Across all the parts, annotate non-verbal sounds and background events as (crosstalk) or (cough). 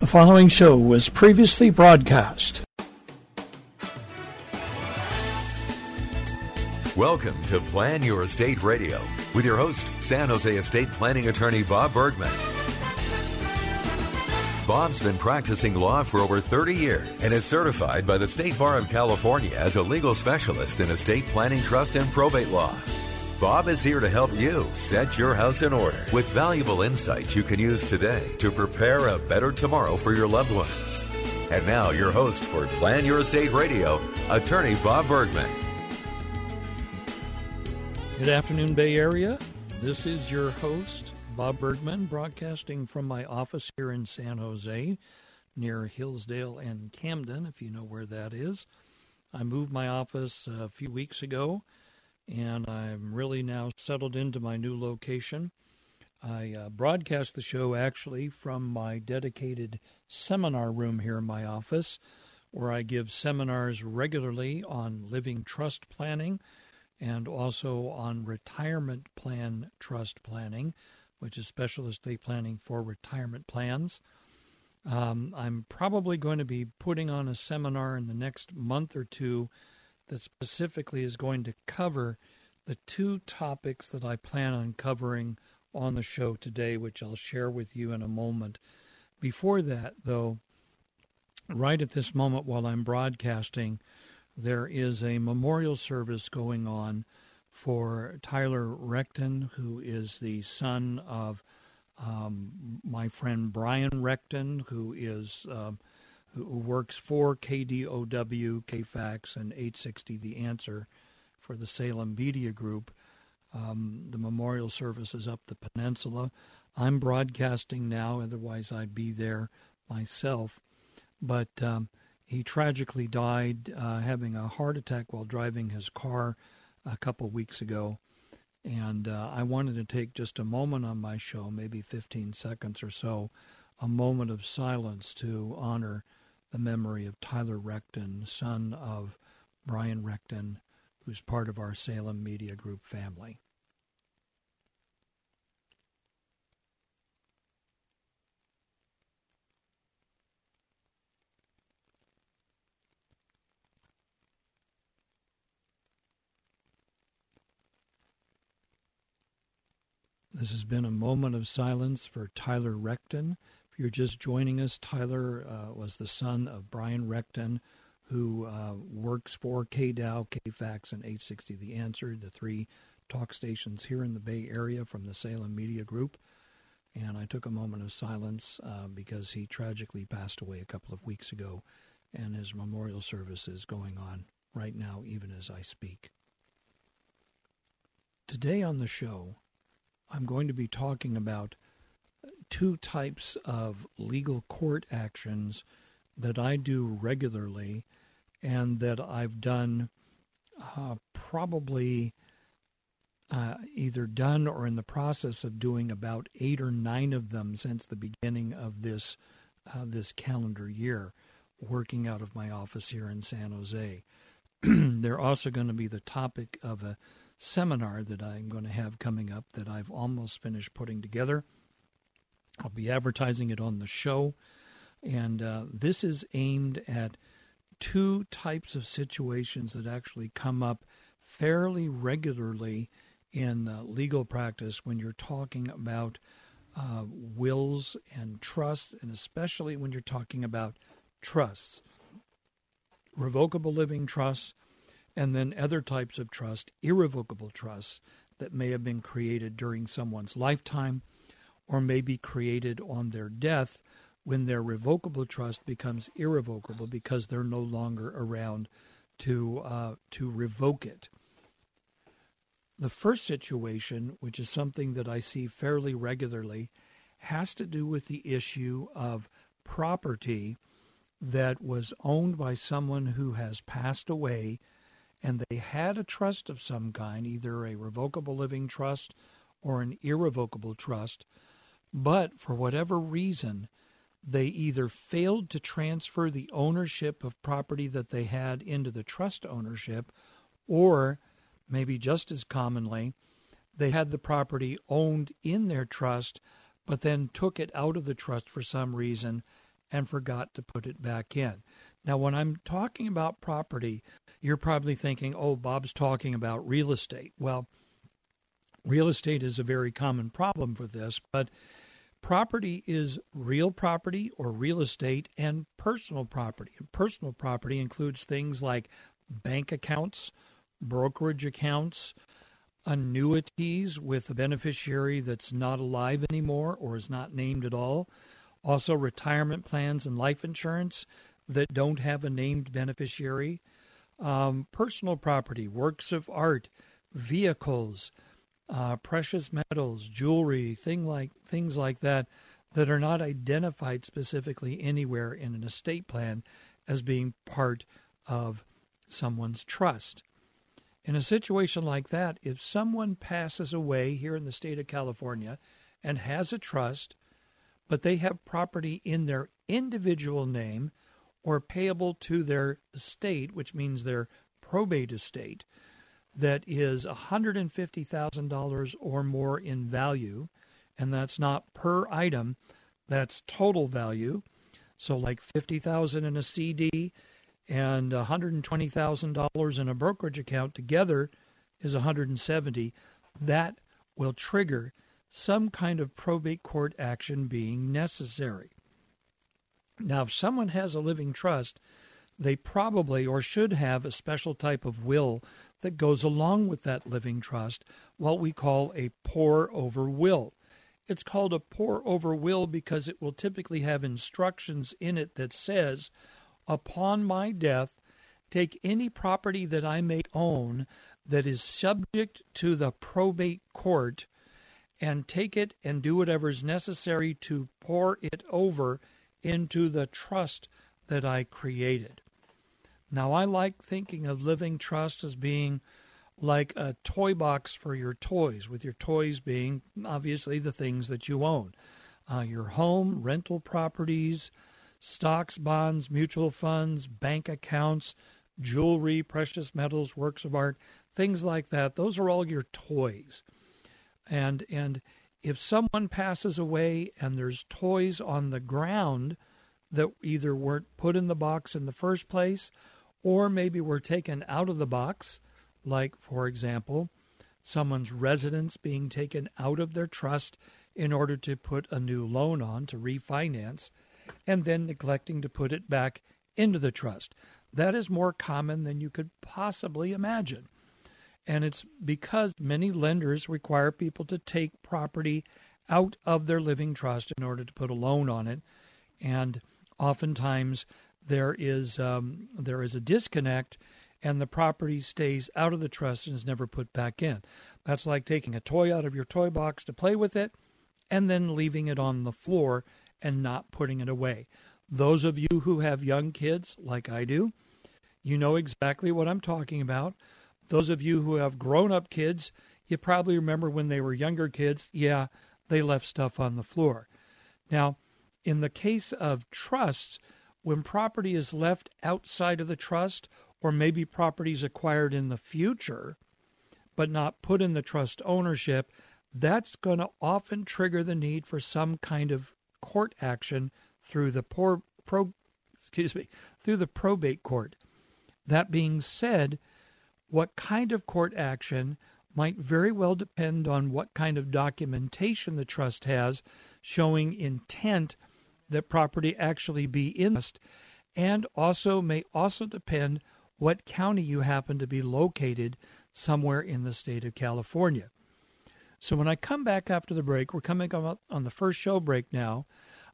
The following show was previously broadcast. Welcome to Plan Your Estate Radio with your host, San Jose estate planning attorney Bob Bergman. Bob's been practicing law for over 30 years and is certified by the State Bar of California as a legal specialist in estate planning, trust, and probate law. Bob is here to help you set your house in order with valuable insights you can use today to prepare a better tomorrow for your loved ones. And now, your host for Plan Your Estate Radio, attorney Bob Bergman. Good afternoon, Bay Area. This is your host, Bob Bergman, broadcasting from my office here in San Jose near Hillsdale and Camden, if you know where that is. I moved my office a few weeks ago and I'm really now settled into my new location. I uh, broadcast the show actually from my dedicated seminar room here in my office, where I give seminars regularly on living trust planning and also on retirement plan trust planning, which is special estate planning for retirement plans. Um, I'm probably going to be putting on a seminar in the next month or two that specifically is going to cover the two topics that I plan on covering on the show today, which I'll share with you in a moment. Before that, though, right at this moment while I'm broadcasting, there is a memorial service going on for Tyler Reckton, who is the son of um, my friend Brian Reckton, who is uh, who works for KDOW, KFAX, and 860 The Answer for the Salem Media Group. Um, the memorial service is up the peninsula. I'm broadcasting now, otherwise, I'd be there myself. But um, he tragically died uh, having a heart attack while driving his car a couple weeks ago. And uh, I wanted to take just a moment on my show, maybe 15 seconds or so, a moment of silence to honor the memory of Tyler Reckton, son of Brian Reckton, who's part of our Salem Media Group family. This has been a moment of silence for Tyler Reckton. You're just joining us, Tyler uh, was the son of Brian Reckton, who uh, works for KDOW, KFAX, and 860 The Answer, the three talk stations here in the Bay Area from the Salem Media Group. And I took a moment of silence uh, because he tragically passed away a couple of weeks ago, and his memorial service is going on right now, even as I speak. Today on the show, I'm going to be talking about two types of legal court actions that I do regularly and that I've done uh, probably uh, either done or in the process of doing about eight or nine of them since the beginning of this uh, this calendar year, working out of my office here in San Jose. (clears throat) They're also going to be the topic of a seminar that I'm going to have coming up that I've almost finished putting together. I'll be advertising it on the show. And uh, this is aimed at two types of situations that actually come up fairly regularly in uh, legal practice when you're talking about uh, wills and trusts, and especially when you're talking about trusts, revocable living trusts and then other types of trust, irrevocable trusts that may have been created during someone's lifetime or may be created on their death when their revocable trust becomes irrevocable because they're no longer around to uh, to revoke it. The first situation, which is something that I see fairly regularly, has to do with the issue of property that was owned by someone who has passed away and they had a trust of some kind, either a revocable living trust or an irrevocable trust, but for whatever reason, they either failed to transfer the ownership of property that they had into the trust ownership, or maybe just as commonly, they had the property owned in their trust, but then took it out of the trust for some reason and forgot to put it back in. Now, when I'm talking about property, you're probably thinking, oh, Bob's talking about real estate. Well, real estate is a very common problem for this, but property is real property or real estate and personal property. And personal property includes things like bank accounts, brokerage accounts, annuities with a beneficiary that's not alive anymore or is not named at all, also retirement plans and life insurance that don't have a named beneficiary, um, personal property, works of art, vehicles, uh, precious metals, jewelry, thing like things like that that are not identified specifically anywhere in an estate plan as being part of someone's trust. In a situation like that, if someone passes away here in the state of California and has a trust, but they have property in their individual name or payable to their estate, which means their probate estate, that is $150,000 or more in value, and that's not per item, that's total value. So like 50,000 in a CD and $120,000 in a brokerage account together is 170. That will trigger some kind of probate court action being necessary. Now, if someone has a living trust, they probably or should have a special type of will that goes along with that living trust, what we call a pour over will. It's called a pour over will because it will typically have instructions in it that says, upon my death, take any property that I may own that is subject to the probate court and take it and do whatever is necessary to pour it over into the trust that I created. Now, I like thinking of living trust as being like a toy box for your toys, with your toys being obviously the things that you own uh, your home, rental properties, stocks, bonds, mutual funds, bank accounts, jewelry, precious metals, works of art, things like that. Those are all your toys. And, and if someone passes away and there's toys on the ground that either weren't put in the box in the first place or maybe were taken out of the box, like, for example, someone's residence being taken out of their trust in order to put a new loan on to refinance, and then neglecting to put it back into the trust. That is more common than you could possibly imagine. And it's because many lenders require people to take property out of their living trust in order to put a loan on it. And oftentimes there is um, there is a disconnect and the property stays out of the trust and is never put back in. That's like taking a toy out of your toy box to play with it and then leaving it on the floor and not putting it away. Those of you who have young kids, like I do, you know exactly what I'm talking about. Those of you who have grown up kids, you probably remember when they were younger kids, yeah, they left stuff on the floor. Now, in the case of trusts, when property is left outside of the trust, or maybe properties acquired in the future, but not put in the trust ownership, that's going to often trigger the need for some kind of court action through the pro, pro, excuse me, through the probate court. That being said, what kind of court action might very well depend on what kind of documentation the trust has showing intent that property actually be in trust and also may also depend what county you happen to be located somewhere in the state of California. So when I come back after the break, we're coming up on the first show break now.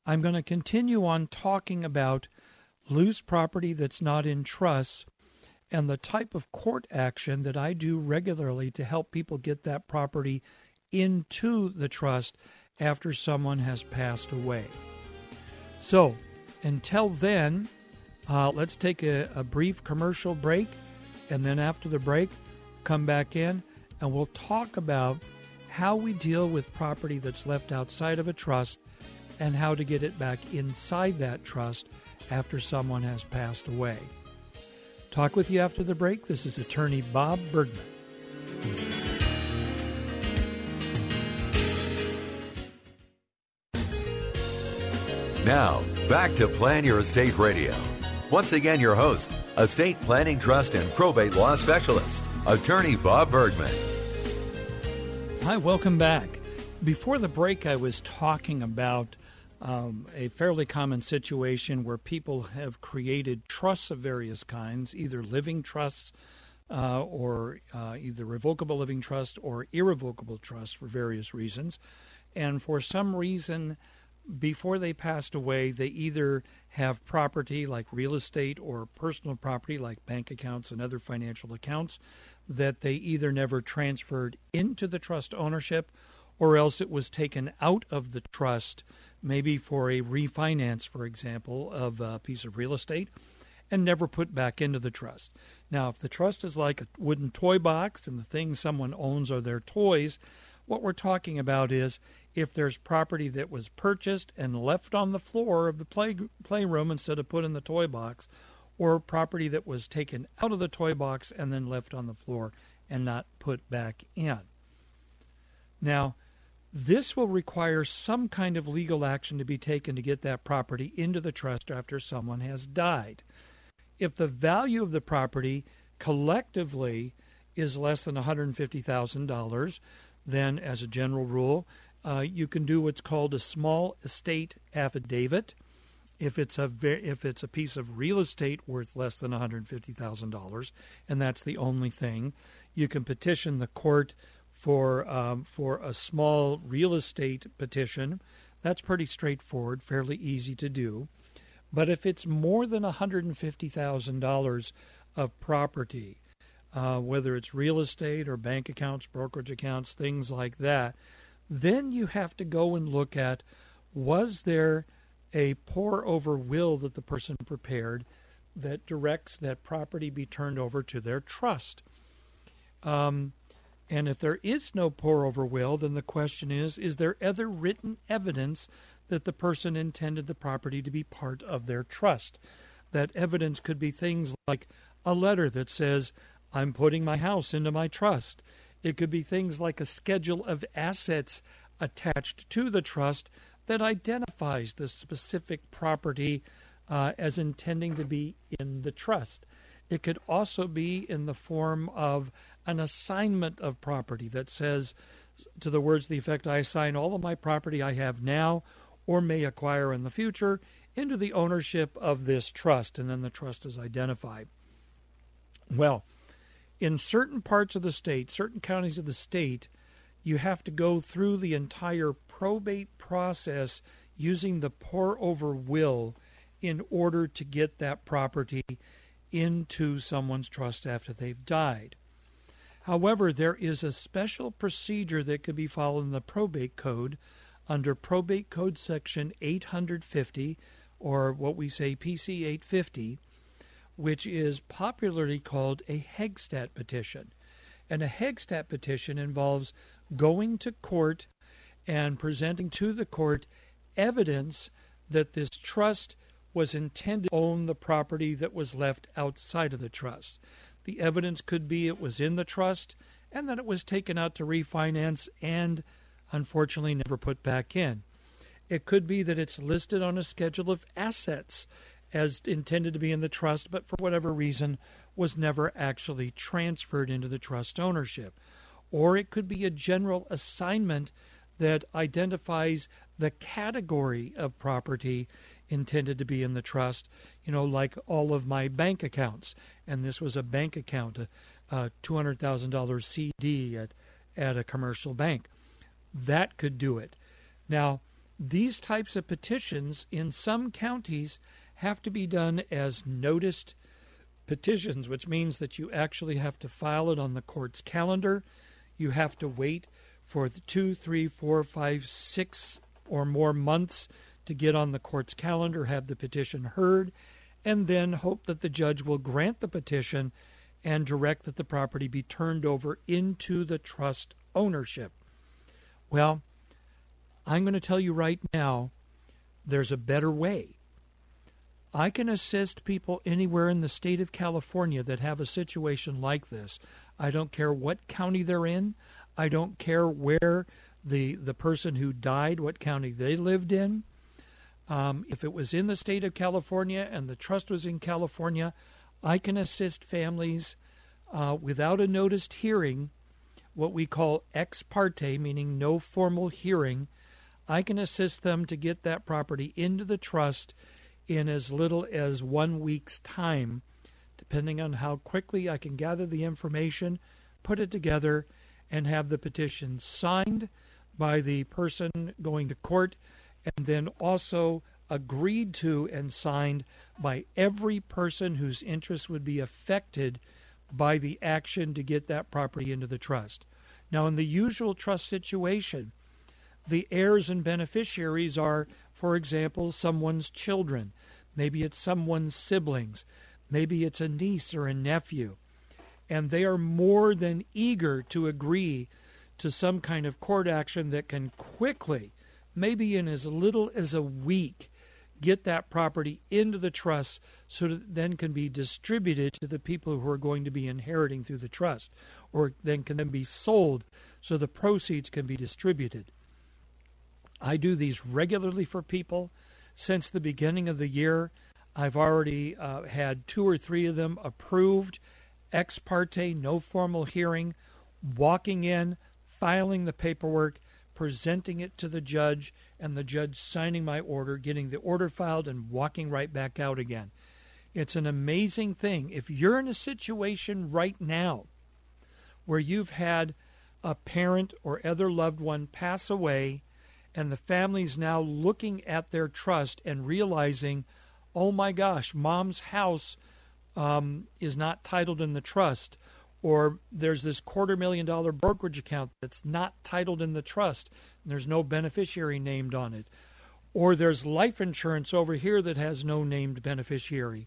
I'm going to continue on talking about loose property that's not in trust and the type of court action that I do regularly to help people get that property into the trust after someone has passed away. So, Until then, uh, let's take a, a brief commercial break, and then after the break, come back in and we'll talk about how we deal with property that's left outside of a trust and how to get it back inside that trust after someone has passed away. Talk with you after the break. This is attorney Bob Bergman. Now, back to Plan Your Estate Radio. Once again, your host, estate planning trust and probate law specialist, attorney Bob Bergman. Hi, welcome back. Before the break, I was talking about um, a fairly common situation where people have created trusts of various kinds, either living trusts uh, or uh, either revocable living trust or irrevocable trust for various reasons. And for some reason, before they passed away, they either have property like real estate or personal property like bank accounts and other financial accounts that they either never transferred into the trust ownership or else it was taken out of the trust, maybe for a refinance, for example, of a piece of real estate, and never put back into the trust. Now, if the trust is like a wooden toy box and the things someone owns are their toys, what we're talking about is if there's property that was purchased and left on the floor of the play playroom instead of put in the toy box, or property that was taken out of the toy box and then left on the floor and not put back in. Now, this will require some kind of legal action to be taken to get that property into the trust after someone has died. If the value of the property collectively is less than $150,000, then as a general rule, uh, you can do what's called a small estate affidavit. If it's a if it's a piece of real estate worth less than one hundred fifty thousand dollars, and that's the only thing, you can petition the court for um, for a small real estate petition. That's pretty straightforward, fairly easy to do. But if it's more than one hundred and fifty thousand dollars of property, uh, whether it's real estate or bank accounts, brokerage accounts, things like that, then you have to go and look at was there a pour over will that the person prepared that directs that property be turned over to their trust. Um, and if there is no pour over will, then the question is is there other written evidence that the person intended the property to be part of their trust? That evidence could be things like a letter that says, I'm putting my house into my trust. It could be things like a schedule of assets attached to the trust that identifies the specific property uh, as intending to be in the trust. It could also be in the form of an assignment of property that says, to the words the effect, I assign all of my property I have now or may acquire in the future into the ownership of this trust, and then the trust is identified. Well, in certain parts of the state, certain counties of the state, you have to go through the entire probate process using the pour over will in order to get that property into someone's trust after they've died. However, there is a special procedure that could be followed in the probate code under probate code section 850 or what we say PC 850 which is popularly called a Heggstad petition. And a Heggstad petition involves going to court and presenting to the court evidence that this trust was intended to own the property that was left outside of the trust. The evidence could be it was in the trust and that it was taken out to refinance and unfortunately never put back in. It could be that it's listed on a schedule of assets as intended to be in the trust, but for whatever reason was never actually transferred into the trust ownership. Or it could be a general assignment that identifies the category of property intended to be in the trust, you know, like all of my bank accounts. And this was a bank account, a, a $200,000 CD at, at a commercial bank. That could do it. Now, these types of petitions in some counties have to be done as noticed petitions, which means that you actually have to file it on the court's calendar. You have to wait for the two, three, four, five, six or more months to get on the court's calendar, have the petition heard, and then hope that the judge will grant the petition and direct that the property be turned over into the trust ownership. Well, I'm going to tell you right now there's a better way. I can assist people anywhere in the state of California that have a situation like this. I don't care what county they're in. I don't care where the the person who died, what county they lived in. Um, if it was in the state of California and the trust was in California, I can assist families uh, without a noticed hearing, what we call ex parte, meaning no formal hearing. I can assist them to get that property into the trust in as little as one week's time, depending on how quickly I can gather the information, put it together, and have the petition signed by the person going to court, and then also agreed to and signed by every person whose interest would be affected by the action to get that property into the trust. Now, in the usual trust situation, the heirs and beneficiaries are, for example, someone's children. Maybe it's someone's siblings. Maybe it's a niece or a nephew. And they are more than eager to agree to some kind of court action that can quickly, maybe in as little as a week, get that property into the trust so that it then can be distributed to the people who are going to be inheriting through the trust, or then can then be sold so the proceeds can be distributed. I do these regularly for people. Since the beginning of the year, I've already uh, had two or three of them approved, ex parte, no formal hearing, walking in, filing the paperwork, presenting it to the judge, and the judge signing my order, getting the order filed, and walking right back out again. It's an amazing thing. If you're in a situation right now where you've had a parent or other loved one pass away, and the family's now looking at their trust and realizing, oh my gosh, mom's house um, is not titled in the trust. Or there's this quarter million dollar brokerage account that's not titled in the trust and there's no beneficiary named on it. Or there's life insurance over here that has no named beneficiary.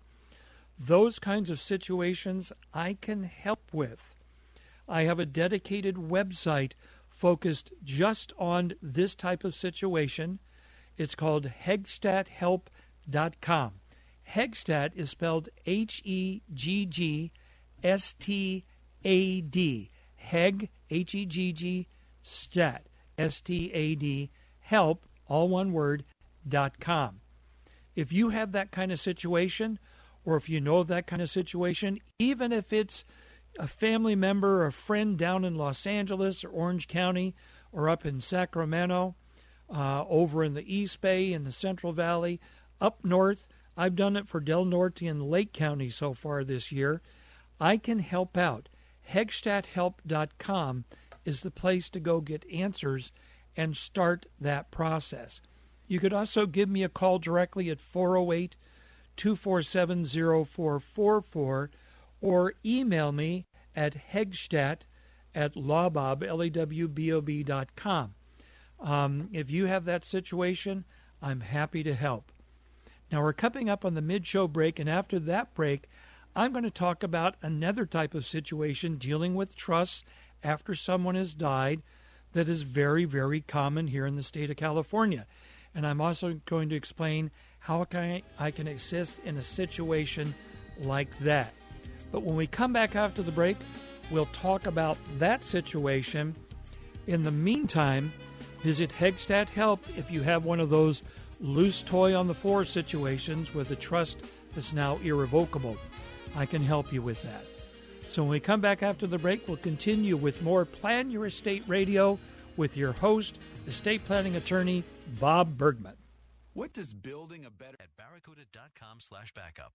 Those kinds of situations i can help with. I have a dedicated website focused just on this type of situation it's called heggstadhelp.com. Heggstad is spelled h-e-g-g-s-t a D. Heg, H E G G, stat, S T A D, help, all one word, dot com. If you have that kind of situation, or if you know of that kind of situation, even if it's a family member or a friend down in Los Angeles or Orange County or up in Sacramento, uh, over in the East Bay, in the Central Valley, up north, I've done it for Del Norte and Lake County so far this year. I can help out. Heggstadhelp.com is the place to go get answers and start that process. You could also give me a call directly at 408 247 0444 or email me at heggstad at lawbob, L-A-W-B-O-B dot com. Um, if you have that situation, I'm happy to help. Now we're coming up on the mid-show break, and after that break, I'm going to talk about another type of situation dealing with trusts after someone has died that is very, very common here in the state of California. And I'm also going to explain how I can assist in a situation like that. But when we come back after the break, we'll talk about that situation. In the meantime, visit Heggstad Help if you have one of those loose toy on the floor situations with a trust that's now irrevocable. I can help you with that. So when we come back after the break, we'll continue with more Plan Your Estate Radio with your host, estate planning attorney Bob Bergman. What does building a better at barracuda.com slash backup?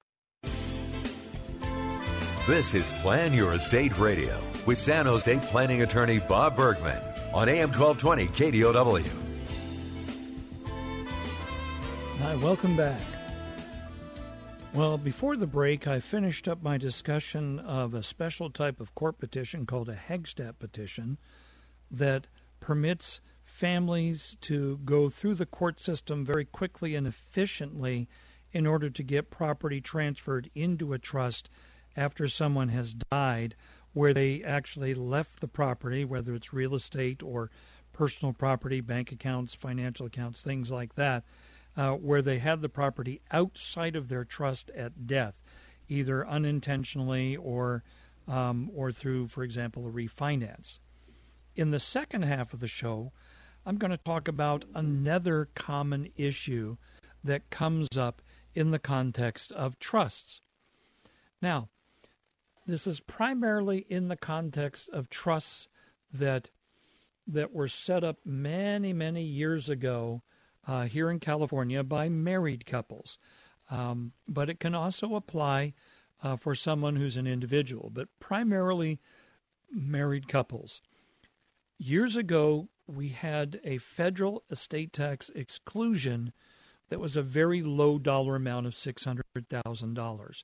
This is Plan Your Estate Radio with San Jose Planning Attorney Bob Bergman on AM 1220 KDOW. Hi, welcome back. Well, before the break, I finished up my discussion of a special type of court petition called a Heggstad petition that permits families to go through the court system very quickly and efficiently in order to get property transferred into a trust after someone has died, where they actually left the property, whether it's real estate or personal property, bank accounts, financial accounts, things like that, uh, where they had the property outside of their trust at death, either unintentionally or um, or through, for example, a refinance. In the second half of the show, I'm going to talk about another common issue that comes up in the context of trusts. Now, this is primarily in the context of trusts that that were set up many, many years ago uh, here in California by married couples. Um, but it can also apply uh, for someone who's an individual, but primarily married couples. Years ago, we had a federal estate tax exclusion that was a very low dollar amount of $600,000.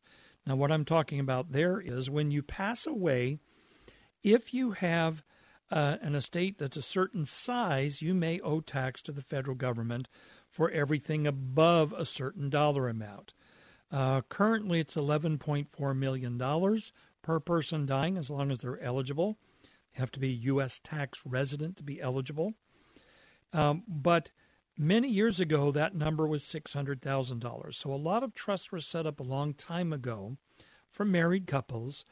Now, what I'm talking about there is when you pass away, if you have uh, an estate that's a certain size, you may owe tax to the federal government for everything above a certain dollar amount. Uh, currently, it's $11.4 million per person dying as long as they're eligible. You have to be U.S. tax resident to be eligible. Um, but many years ago, that number was $600,000. So a lot of trusts were set up a long time ago for married couples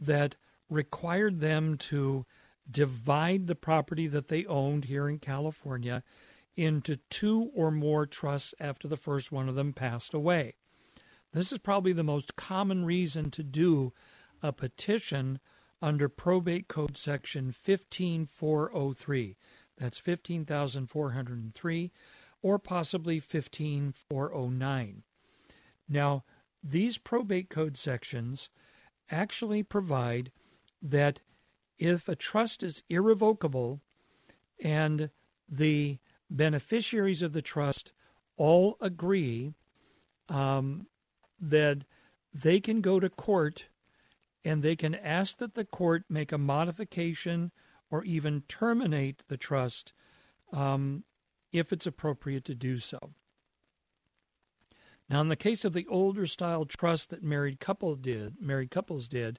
that required them to divide the property that they owned here in California into two or more trusts after the first one of them passed away. This is probably the most common reason to do a petition under Probate Code Section 15403. That's 15,403 or possibly 15409. Now, these probate code sections actually provide that if a trust is irrevocable and the beneficiaries of the trust all agree um, that they can go to court and they can ask that the court make a modification or even terminate the trust um, if it's appropriate to do so. Now, in the case of the older style trust that married couple did, married couples did,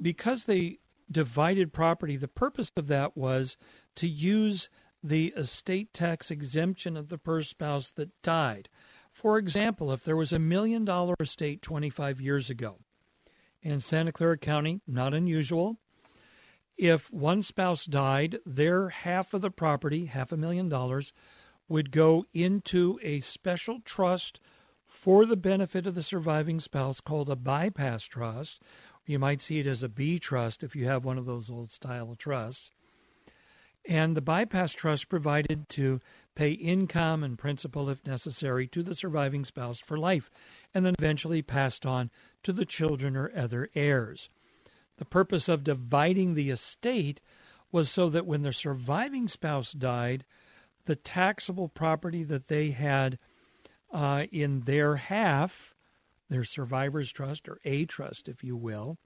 because they divided property, the purpose of that was to use the estate tax exemption of the first spouse that died. For example, if there was a million dollar estate 25 years ago in Santa Clara County, not unusual, if one spouse died, their half of the property, half a million dollars, would go into a special trust for the benefit of the surviving spouse called a bypass trust. You might see it as a B trust if you have one of those old style trusts. And the bypass trust provided to pay income and principal if necessary to the surviving spouse for life, and then eventually passed on to the children or other heirs. The purpose of dividing the estate was so that when the surviving spouse died, the taxable property that they had uh, in their half, their survivor's trust or a trust, if you will,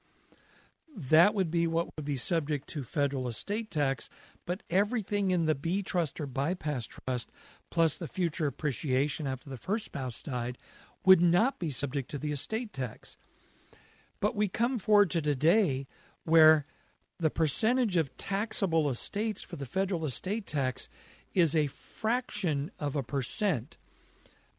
that would be what would be subject to federal estate tax. But everything in the B trust or bypass trust, plus the future appreciation after the first spouse died, would not be subject to the estate tax. But we come forward to today where the percentage of taxable estates for the federal estate tax is a fraction of a percent.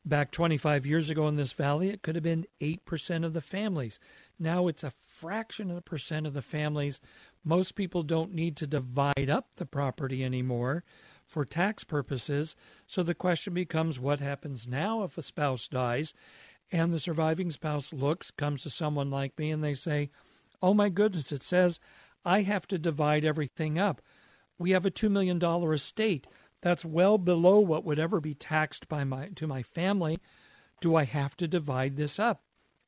Back 25 years ago in this valley, it could have been 8% of the families. Now it's a fraction of a percent of the families. Most people don't need to divide up the property anymore for tax purposes. So the question becomes what happens now if a spouse dies and the surviving spouse looks, comes to someone like me, and they say, Oh my goodness, it says I have to divide everything up. We have a $2 million estate. That's well below what would ever be taxed by my to my family. Do I have to divide this up?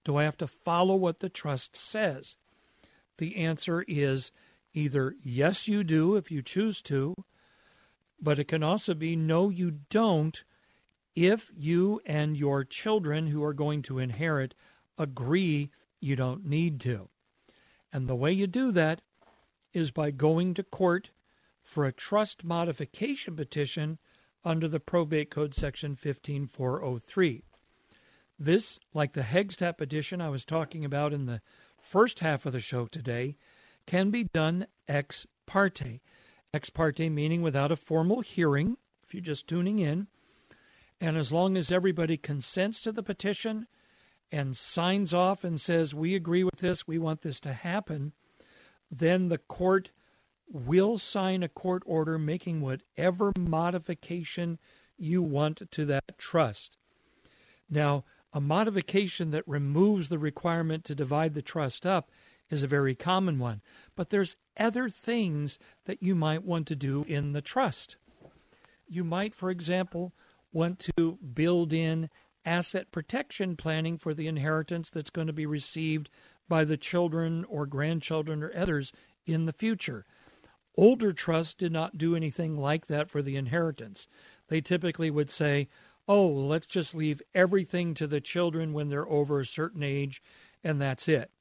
Do I have to follow what the trust says? The answer is either yes, you do if you choose to, but it can also be no, you don't if you and your children who are going to inherit agree you don't need to. And the way you do that is by going to court for a trust modification petition under the Probate Code Section 15403. This, like the Heggstad petition I was talking about in the first half of the show today, can be done ex parte. Ex parte meaning without a formal hearing, if you're just tuning in. And as long as everybody consents to the petition and signs off and says, We agree with this, we want this to happen, then the court will sign a court order making whatever modification you want to that trust. Now, a modification that removes the requirement to divide the trust up is a very common one, but there's other things that you might want to do in the trust. You might, for example, want to build in asset protection planning for the inheritance that's going to be received by the children or grandchildren or others in the future. Older trusts did not do anything like that for the inheritance. They typically would say, oh, let's just leave everything to the children when they're over a certain age, and that's it.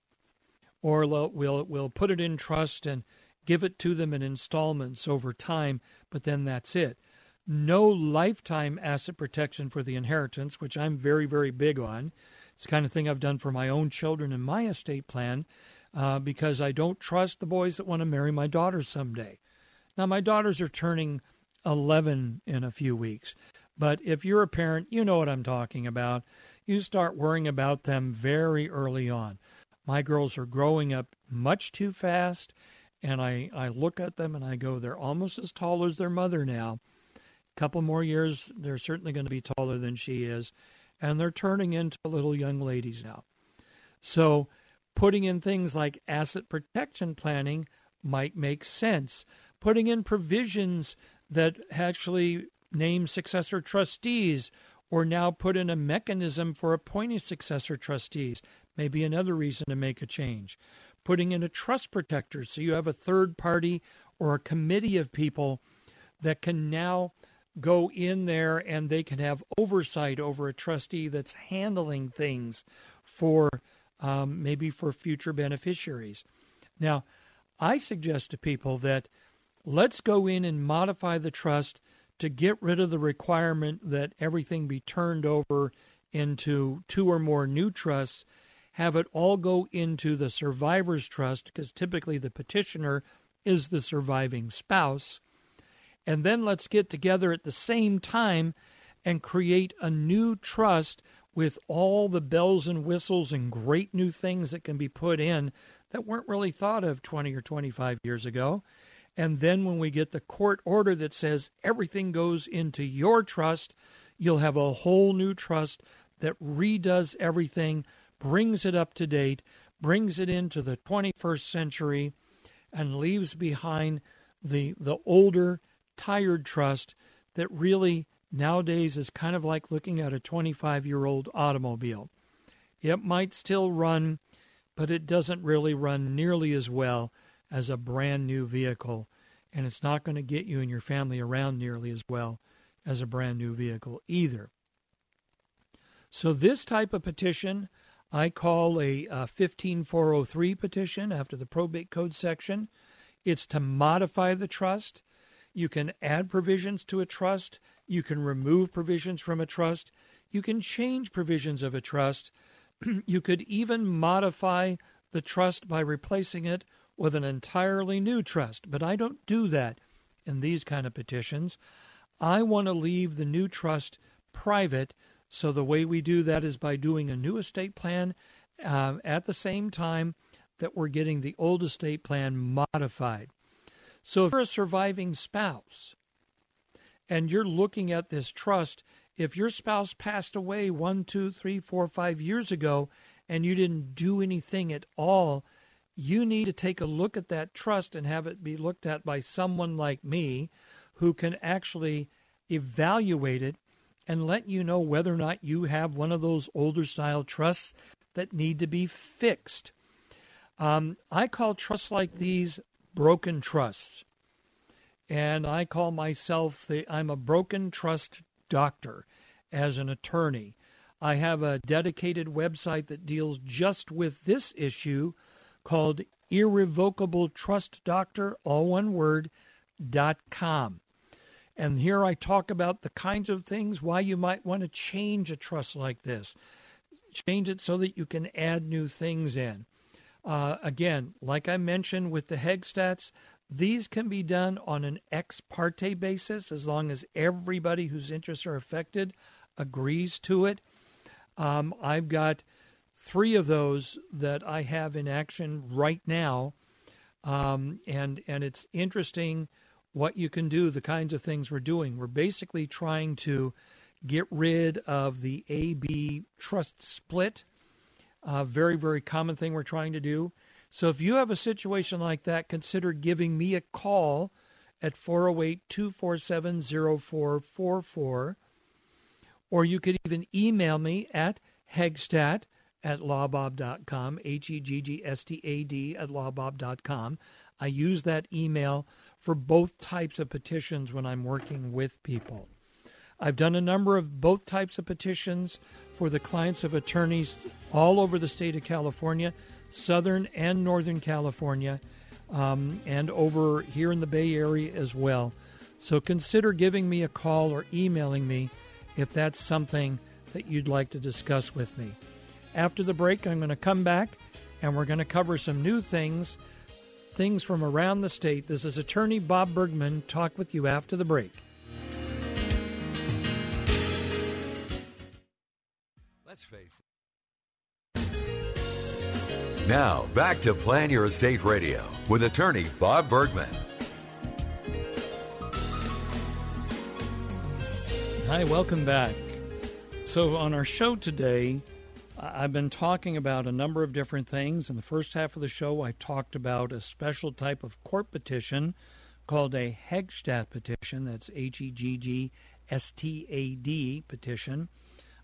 Or we'll, we'll put it in trust and give it to them in installments over time, but then that's it. No lifetime asset protection for the inheritance, which I'm very, very big on. It's the kind of thing I've done for my own children in my estate plan uh, because I don't trust the boys that want to marry my daughters someday. Now, my daughters are turning 11 in a few weeks. But if you're a parent, you know what I'm talking about. You start worrying about them very early on. My girls are growing up much too fast, and I, I look at them and I go, they're almost as tall as their mother now. Couple more years, they're certainly going to be taller than she is, and they're turning into little young ladies now. So, putting in things like asset protection planning might make sense. Putting in provisions that actually name successor trustees or now put in a mechanism for appointing successor trustees may be another reason to make a change. Putting in a trust protector so you have a third party or a committee of people that can now go in there and they can have oversight over a trustee that's handling things for um, maybe for future beneficiaries. Now, I suggest to people that let's go in and modify the trust to get rid of the requirement that everything be turned over into two or more new trusts, have it all go into the survivor's trust, because typically the petitioner is the surviving spouse. And then let's get together at the same time and create a new trust with all the bells and whistles and great new things that can be put in that weren't really thought of 20 or 25 years ago. And then when we get the court order that says everything goes into your trust, you'll have a whole new trust that redoes everything, brings it up to date, brings it into the 21st century, and leaves behind the, the older, tired trust that really nowadays is kind of like looking at a 25 year old automobile. It might still run, but it doesn't really run nearly as well as a brand new vehicle, and it's not going to get you and your family around nearly as well as a brand new vehicle either. So, this type of petition I call a, uh, a 15403 petition after the probate code section. It's to modify the trust. You can add provisions to a trust. You can remove provisions from a trust. You can change provisions of a trust. (clears throat) you could even modify the trust by replacing it with an entirely new trust, but I don't do that in these kind of petitions. I want to leave the new trust private, so the way we do that is by doing a new estate plan uh, at the same time that we're getting the old estate plan modified. So if you're a surviving spouse and you're looking at this trust, if your spouse passed away one, two, three, four, five years ago and you didn't do anything at all you need to take a look at that trust and have it be looked at by someone like me who can actually evaluate it and let you know whether or not you have one of those older style trusts that need to be fixed. Um, I call trusts like these broken trusts. And I call myself the I'm a broken trust doctor as an attorney. I have a dedicated website that deals just with this issue called Irrevocable Trust Doctor, all one word, dot com And here I talk about the kinds of things why you might want to change a trust like this. Change it so that you can add new things in. Uh, again, like I mentioned with the Heggstads, these can be done on an ex parte basis as long as everybody whose interests are affected agrees to it. Um, I've got three of those that I have in action right now, um, and and it's interesting what you can do, the kinds of things we're doing. We're basically trying to get rid of the AB trust split. A very, very common thing we're trying to do. So if you have a situation like that, consider giving me a call at 408 247 0444. Or you could even email me at heggstad at lawbob.com, H E G G S T A D at lawbob.com. I use that email for both types of petitions when I'm working with people. I've done a number of both types of petitions for the clients of attorneys all over the state of California, Southern and Northern California, um, and over here in the Bay Area as well. So consider giving me a call or emailing me if that's something that you'd like to discuss with me. After the break, I'm going to come back and we're going to cover some new things things from around the state. This is attorney Bob Bergman. Talk with you after the break. Let's face it. Now, back to Plan Your Estate Radio with attorney Bob Bergman. Hi, welcome back. So, on our show today, I've been talking about a number of different things. In the first half of the show, I talked about a special type of court petition called a Heggstad petition. That's H E G G S T A D petition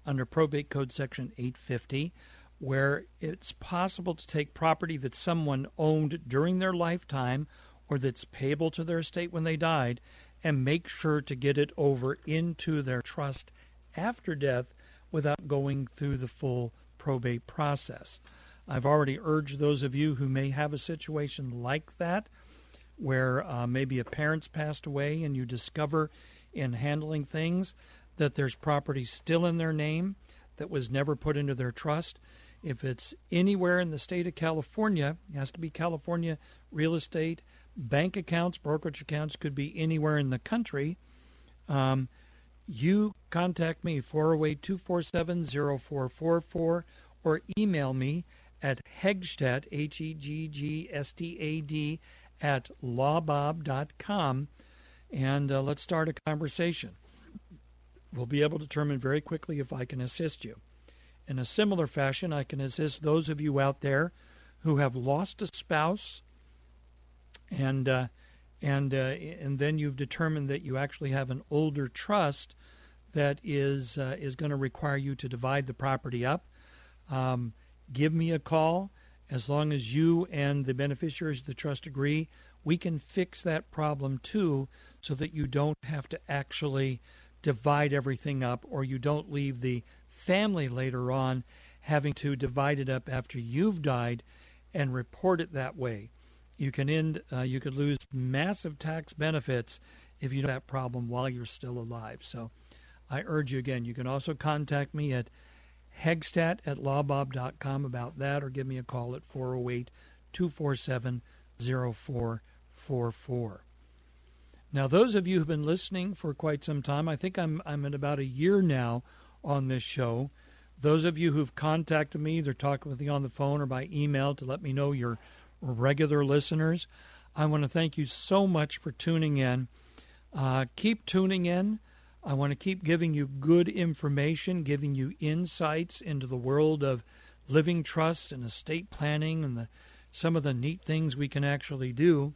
under Probate Code Section 850, where it's possible to take property that someone owned during their lifetime or that's payable to their estate when they died and make sure to get it over into their trust after death without going through the full probate process. I've already urged those of you who may have a situation like that, where uh, maybe a parent's passed away and you discover in handling things that there's property still in their name that was never put into their trust. If it's anywhere in the state of California, it has to be California real estate, bank accounts, brokerage accounts could be anywhere in the country. Um, you contact me 408 247 0444 or email me at Heggstad, H E G G S T A D, at lawbob.com and uh, let's start a conversation. We'll be able to determine very quickly if I can assist you. In a similar fashion, I can assist those of you out there who have lost a spouse and uh, and uh, and then you've determined that you actually have an older trust that is uh, is going to require you to divide the property up. Um, give me a call. As long as you and the beneficiaries of the trust agree, we can fix that problem too, so that you don't have to actually divide everything up, or you don't leave the family later on having to divide it up after you've died and report it that way you can end uh, you could lose massive tax benefits if you have that problem while you're still alive. So I urge you again, you can also contact me at heggstad at lawbob.com about that or give me a call at 408 247 0444. Now, those of you who've been listening for quite some time, I think I'm, I'm at about a year now on this show. Those of you who've contacted me, either talking with me on the phone or by email to let me know you're regular listeners. I want to thank you so much for tuning in. Uh, keep tuning in. I want to keep giving you good information, giving you insights into the world of living trusts and estate planning and the, some of the neat things we can actually do.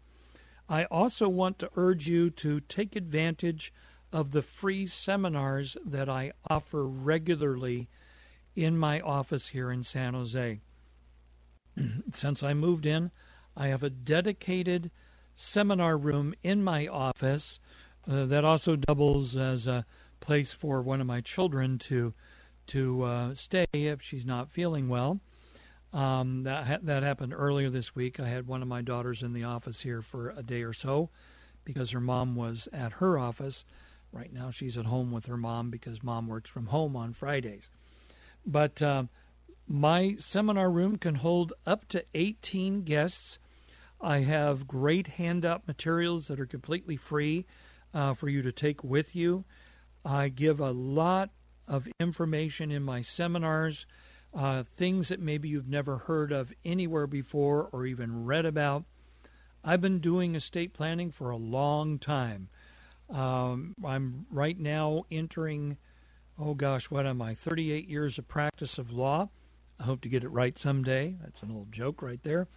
I also want to urge you to take advantage of the free seminars that I offer regularly in my office here in San Jose. (clears throat) Since I moved in, I have a dedicated seminar room in my office uh, that also doubles as a place for one of my children to to uh, stay if she's not feeling well. Um, that ha- that happened earlier this week. I had one of my daughters in the office here for a day or so because her mom was at her office. Right now, she's at home with her mom because mom works from home on Fridays. But uh, my seminar room can hold up to 18 guests. I have great handout materials that are completely free uh, for you to take with you. I give a lot of information in my seminars, uh, things that maybe you've never heard of anywhere before or even read about. I've been doing estate planning for a long time. Um, I'm right now entering, oh gosh, what am I, 38 years of practice of law. I hope to get it right someday. That's an old joke right there.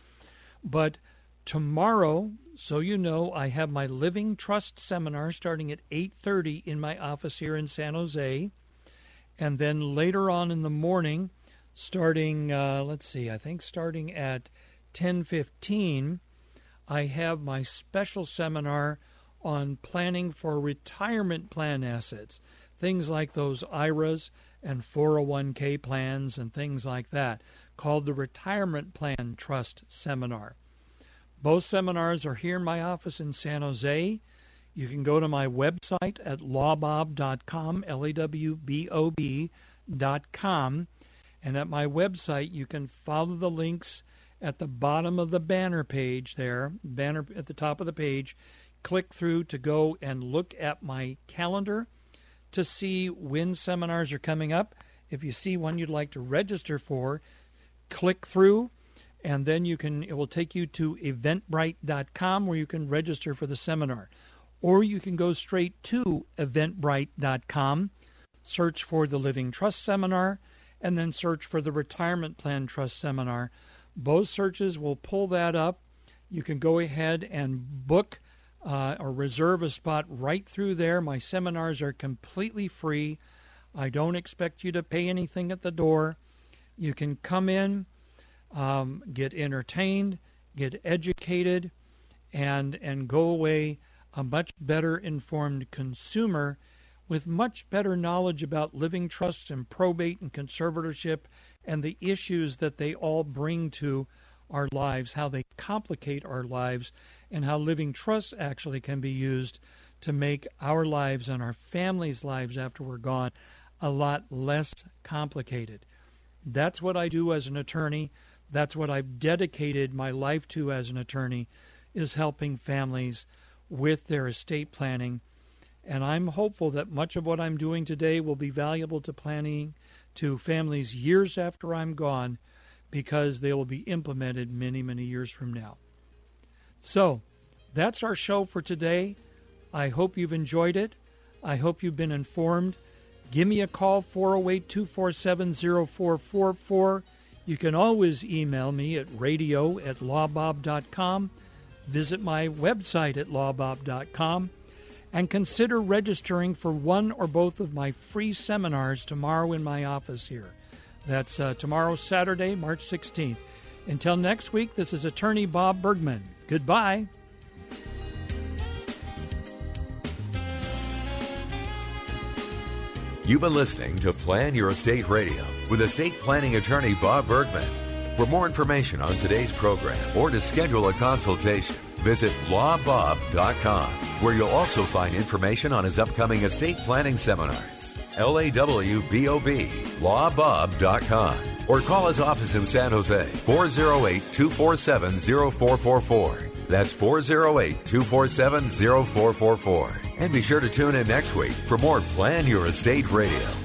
But tomorrow, so you know, I have my Living Trust seminar starting at 8:30 in my office here in San Jose, and then later on in the morning, starting uh, let's see, I think starting at 10:15, I have my special seminar on planning for retirement plan assets, things like those IRAs and 401k plans and things like that, called the Retirement Plan Trust Seminar. Both seminars are here in my office in San Jose. You can go to my website at lawbob.com, l-a-w-b-o-b dot B.com. And at my website, you can follow the links at the bottom of the banner page there, banner at the top of the page. Click through to go and look at my calendar to see when seminars are coming up. If you see one you'd like to register for, click through and then you can it will take you to eventbrite.com where you can register for the seminar. Or you can go straight to eventbrite.com, search for the Living Trust Seminar, and then search for the Retirement Plan Trust Seminar. Both searches will pull that up. You can go ahead and book uh, or reserve a spot right through there. My seminars are completely free. I don't expect you to pay anything at the door. You can come in, um, get entertained, get educated, and and go away a much better informed consumer with much better knowledge about living trusts and probate and conservatorship and the issues that they all bring to our lives, how they complicate our lives, and how living trusts actually can be used to make our lives and our families' lives after we're gone a lot less complicated. That's what I do as an attorney. That's what I've dedicated my life to as an attorney is helping families with their estate planning. And I'm hopeful that much of what I'm doing today will be valuable to planning to families years after I'm gone because they will be implemented many, many years from now. So, that's our show for today. I hope you've enjoyed it. I hope you've been informed. Give me a call, 408 247 0444. You can always email me at radio at lawbob.com. Visit my website at lawbob.com and consider registering for one or both of my free seminars tomorrow in my office here. That's uh, tomorrow, Saturday, March 16th. Until next week, this is attorney Bob Bergman. Goodbye. You've been listening to Plan Your Estate Radio with estate planning attorney Bob Bergman. For more information on today's program or to schedule a consultation, visit lawbob.com, where you'll also find information on his upcoming estate planning seminars. L A W B O B, lawbob.com. Or call his office in San Jose, 408 247 0444. That's 408 247 0444. And be sure to tune in next week for more Plan Your Estate Radio.